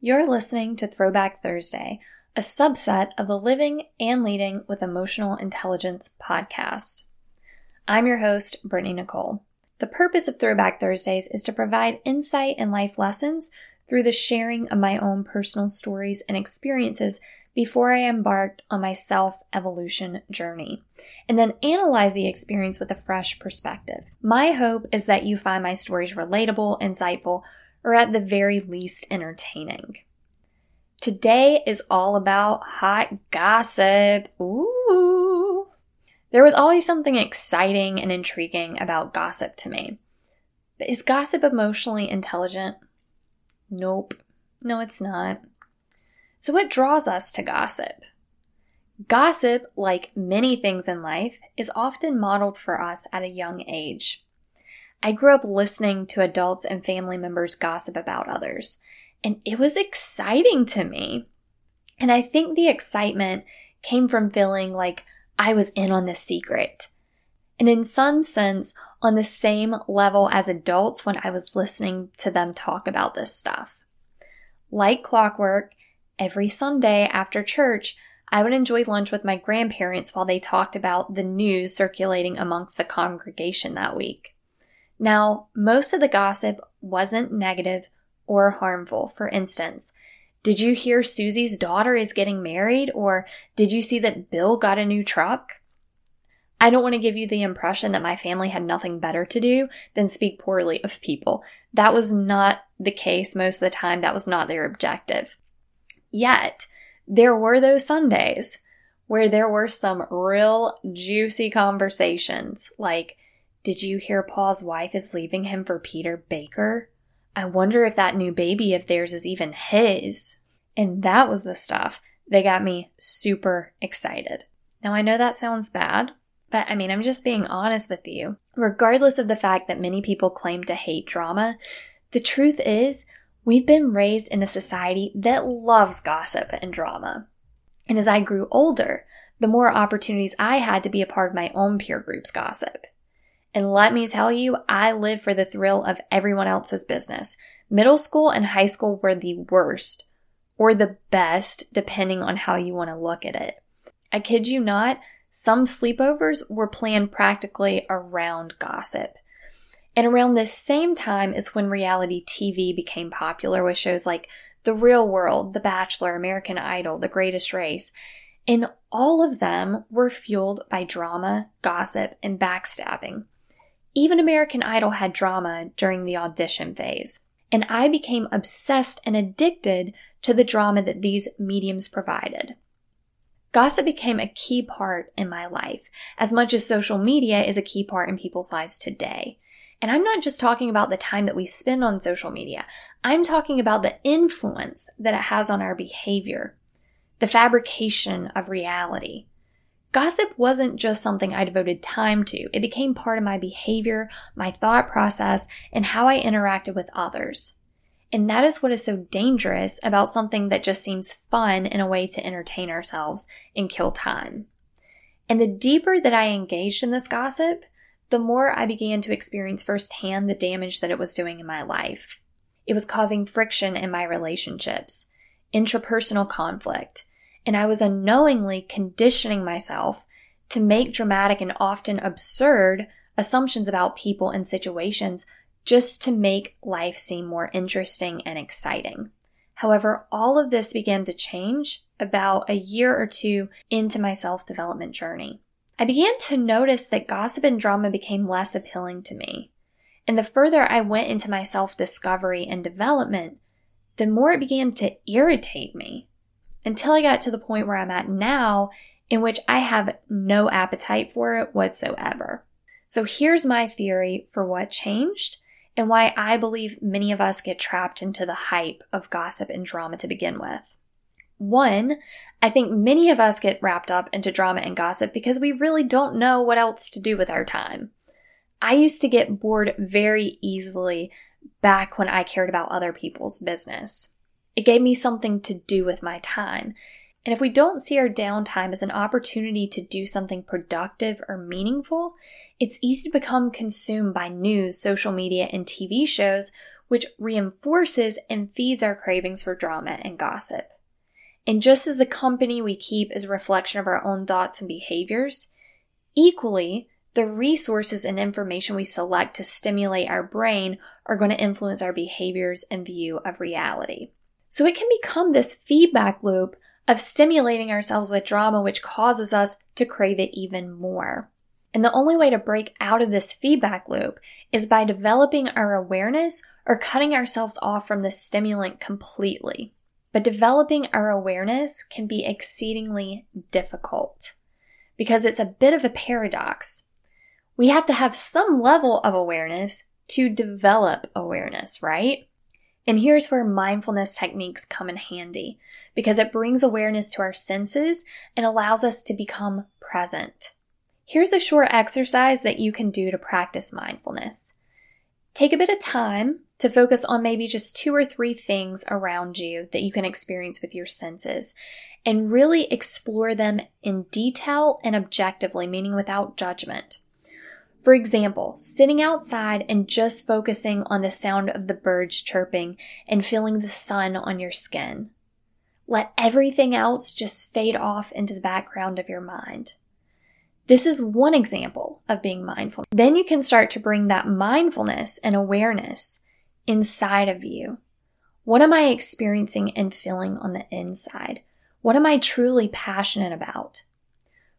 You're listening to Throwback Thursday, a subset of the Living and Leading with Emotional Intelligence podcast. I'm your host, Brittney Nichole. The purpose of Throwback Thursdays is to provide insight and life lessons through the sharing of my own personal stories and experiences before I embarked on my self evolution journey, and then analyze the experience with a fresh perspective. My hope is that you find my stories relatable, insightful, or at the very least entertaining. Today is all about hot gossip. Ooh. There was always something exciting and intriguing about gossip to me. But is gossip emotionally intelligent? Nope. No, it's not. So, what draws us to gossip? Gossip, like many things in life, is often modeled for us at a young age. I grew up listening to adults and family members gossip about others, and it was exciting to me. And I think the excitement came from feeling like I was in on the secret. And in some sense, on the same level as adults when I was listening to them talk about this stuff. Like clockwork, every Sunday after church, I would enjoy lunch with my grandparents while they talked about the news circulating amongst the congregation that week. Now, most of the gossip wasn't negative or harmful. For instance, did you hear Susie's daughter is getting married? Or did you see that Bill got a new truck? I don't want to give you the impression that my family had nothing better to do than speak poorly of people. That was not the case most of the time. That was not their objective. Yet, there were those Sundays where there were some real juicy conversations like, did you hear Paul's wife is leaving him for Peter Baker? I wonder if that new baby of theirs is even his. And that was the stuff that got me super excited. Now, I know that sounds bad, but I mean, I'm just being honest with you. Regardless of the fact that many people claim to hate drama, the truth is, we've been raised in a society that loves gossip and drama. And as I grew older, the more opportunities I had to be a part of my own peer group's gossip. And let me tell you, I live for the thrill of everyone else's business. Middle school and high school were the worst or the best, depending on how you want to look at it. I kid you not, some sleepovers were planned practically around gossip. And around this same time is when reality TV became popular with shows like The Real World, The Bachelor, American Idol, The Greatest Race. And all of them were fueled by drama, gossip, and backstabbing. Even American Idol had drama during the audition phase. And I became obsessed and addicted to the drama that these mediums provided. Gossip became a key part in my life, as much as social media is a key part in people's lives today. And I'm not just talking about the time that we spend on social media. I'm talking about the influence that it has on our behavior, the fabrication of reality. Gossip wasn't just something I devoted time to, it became part of my behavior, my thought process, and how I interacted with others. And that is what is so dangerous about something that just seems fun in a way to entertain ourselves and kill time. And the deeper that I engaged in this gossip, the more I began to experience firsthand the damage that it was doing in my life. It was causing friction in my relationships, intrapersonal conflict, and I was unknowingly conditioning myself to make dramatic and often absurd assumptions about people and situations just to make life seem more interesting and exciting. However, all of this began to change about a year or two into my self development journey. I began to notice that gossip and drama became less appealing to me. And the further I went into my self discovery and development, the more it began to irritate me until I got to the point where I'm at now, in which I have no appetite for it whatsoever. So here's my theory for what changed and why I believe many of us get trapped into the hype of gossip and drama to begin with. One, I think many of us get wrapped up into drama and gossip because we really don't know what else to do with our time. I used to get bored very easily back when I cared about other people's business. It gave me something to do with my time. And if we don't see our downtime as an opportunity to do something productive or meaningful, it's easy to become consumed by news, social media, and TV shows which reinforces and feeds our cravings for drama and gossip. And just as the company we keep is a reflection of our own thoughts and behaviors, equally, the resources and information we select to stimulate our brain are going to influence our behaviors and view of reality. So it can become this feedback loop of stimulating ourselves with drama, which causes us to crave it even more. And the only way to break out of this feedback loop is by developing our awareness or cutting ourselves off from the stimulant completely. But developing our awareness can be exceedingly difficult because it's a bit of a paradox. We have to have some level of awareness to develop awareness, right? And here's where mindfulness techniques come in handy because it brings awareness to our senses and allows us to become present. Here's a short exercise that you can do to practice mindfulness. Take a bit of time to focus on maybe just two or three things around you that you can experience with your senses and really explore them in detail and objectively, meaning without judgment. For example, sitting outside and just focusing on the sound of the birds chirping and feeling the sun on your skin. Let everything else just fade off into the background of your mind. This is one example of being mindful. Then you can start to bring that mindfulness and awareness inside of you. What am I experiencing and feeling on the inside? What am I truly passionate about?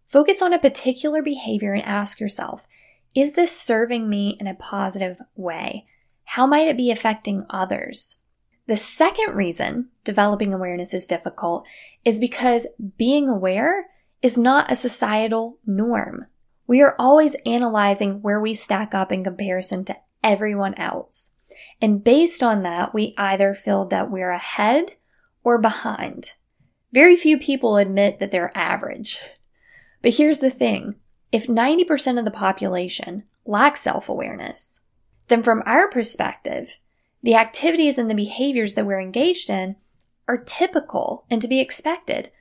Focus on a particular behavior and ask yourself, is this serving me in a positive way? How might it be affecting others? The second reason developing awareness is difficult is because being aware is not a societal norm. We are always analyzing where we stack up in comparison to everyone else. And based on that, we either feel that we're ahead or behind. Very few people admit that they're average. But here's the thing. If 90% of the population lacks self-awareness, then from our perspective, the activities and the behaviors that we're engaged in are typical and to be expected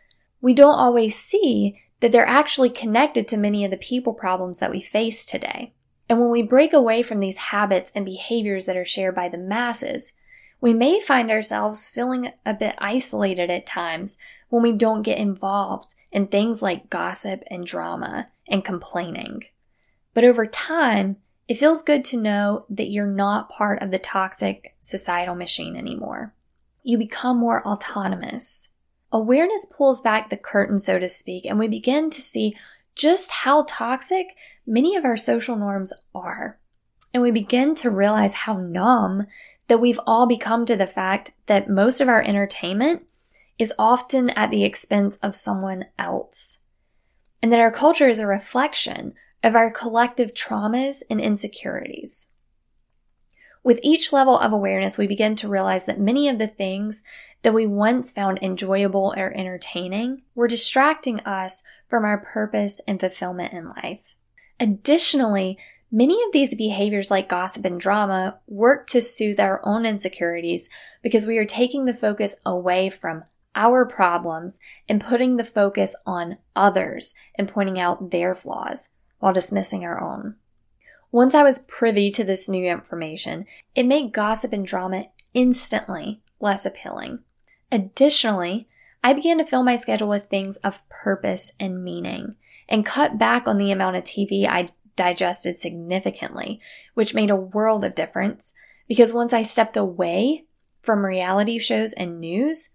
we don't always see that they're actually connected to many of the people problems that we face today. And when we break away from these habits and behaviors that are shared by the masses, we may find ourselves feeling a bit isolated at times when we don't get involved in things like gossip and drama and complaining. But over time, it feels good to know that you're not part of the toxic societal machine anymore. You become more autonomous awareness pulls back the curtain, so to speak, and we begin to see just how toxic many of our social norms are. And we begin to realize how numb that we've all become to the fact that most of our entertainment is often at the expense of someone else. And that our culture is a reflection of our collective traumas and insecurities. With each level of awareness, we begin to realize that many of the things that we once found enjoyable or entertaining were distracting us from our purpose and fulfillment in life. Additionally, many of these behaviors like gossip and drama work to soothe our own insecurities because we are taking the focus away from our problems and putting the focus on others and pointing out their flaws while dismissing our own. Once I was privy to this new information, it made gossip and drama instantly less appealing. Additionally, I began to fill my schedule with things of purpose and meaning and cut back on the amount of TV I digested significantly, which made a world of difference because once I stepped away from reality shows and news,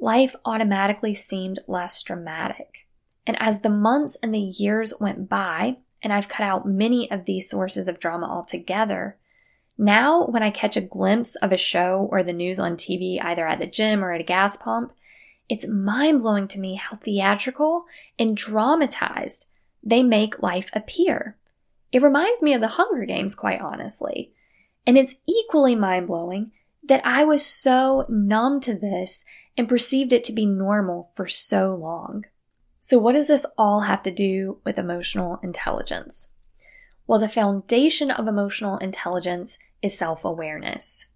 life automatically seemed less dramatic. And as the months and the years went by, and I've cut out many of these sources of drama altogether, now, when I catch a glimpse of a show or the news on TV, either at the gym or at a gas pump, it's mind blowing to me how theatrical and dramatized they make life appear. It reminds me of the Hunger Games, quite honestly. And it's equally mind blowing that I was so numb to this and perceived it to be normal for so long. So, what does this all have to do with emotional intelligence? Well, the foundation of emotional intelligence is self awareness,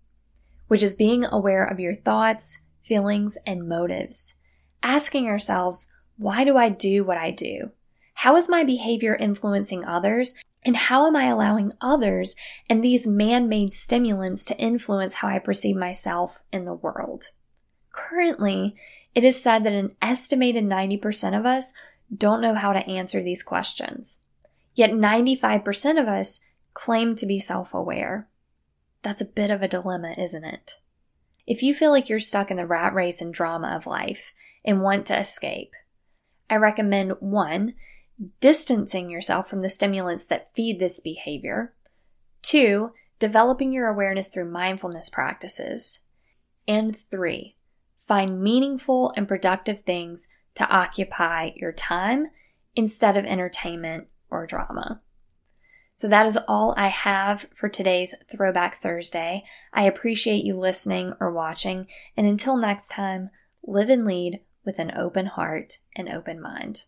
which is being aware of your thoughts, feelings, and motives. Asking ourselves, why do I do what I do? How is my behavior influencing others? And how am I allowing others and these man made stimulants to influence how I perceive myself in the world? Currently, it is said that an estimated 90% of us don't know how to answer these questions. Yet 95% of us claim to be self aware. That's a bit of a dilemma, isn't it? If you feel like you're stuck in the rat race and drama of life and want to escape, I recommend one, distancing yourself from the stimulants that feed this behavior. Two, developing your awareness through mindfulness practices. And three, find meaningful and productive things to occupy your time instead of entertainment or drama. So that is all I have for today's Throwback Thursday. I appreciate you listening or watching, and until next time, live and lead with an open heart and open mind.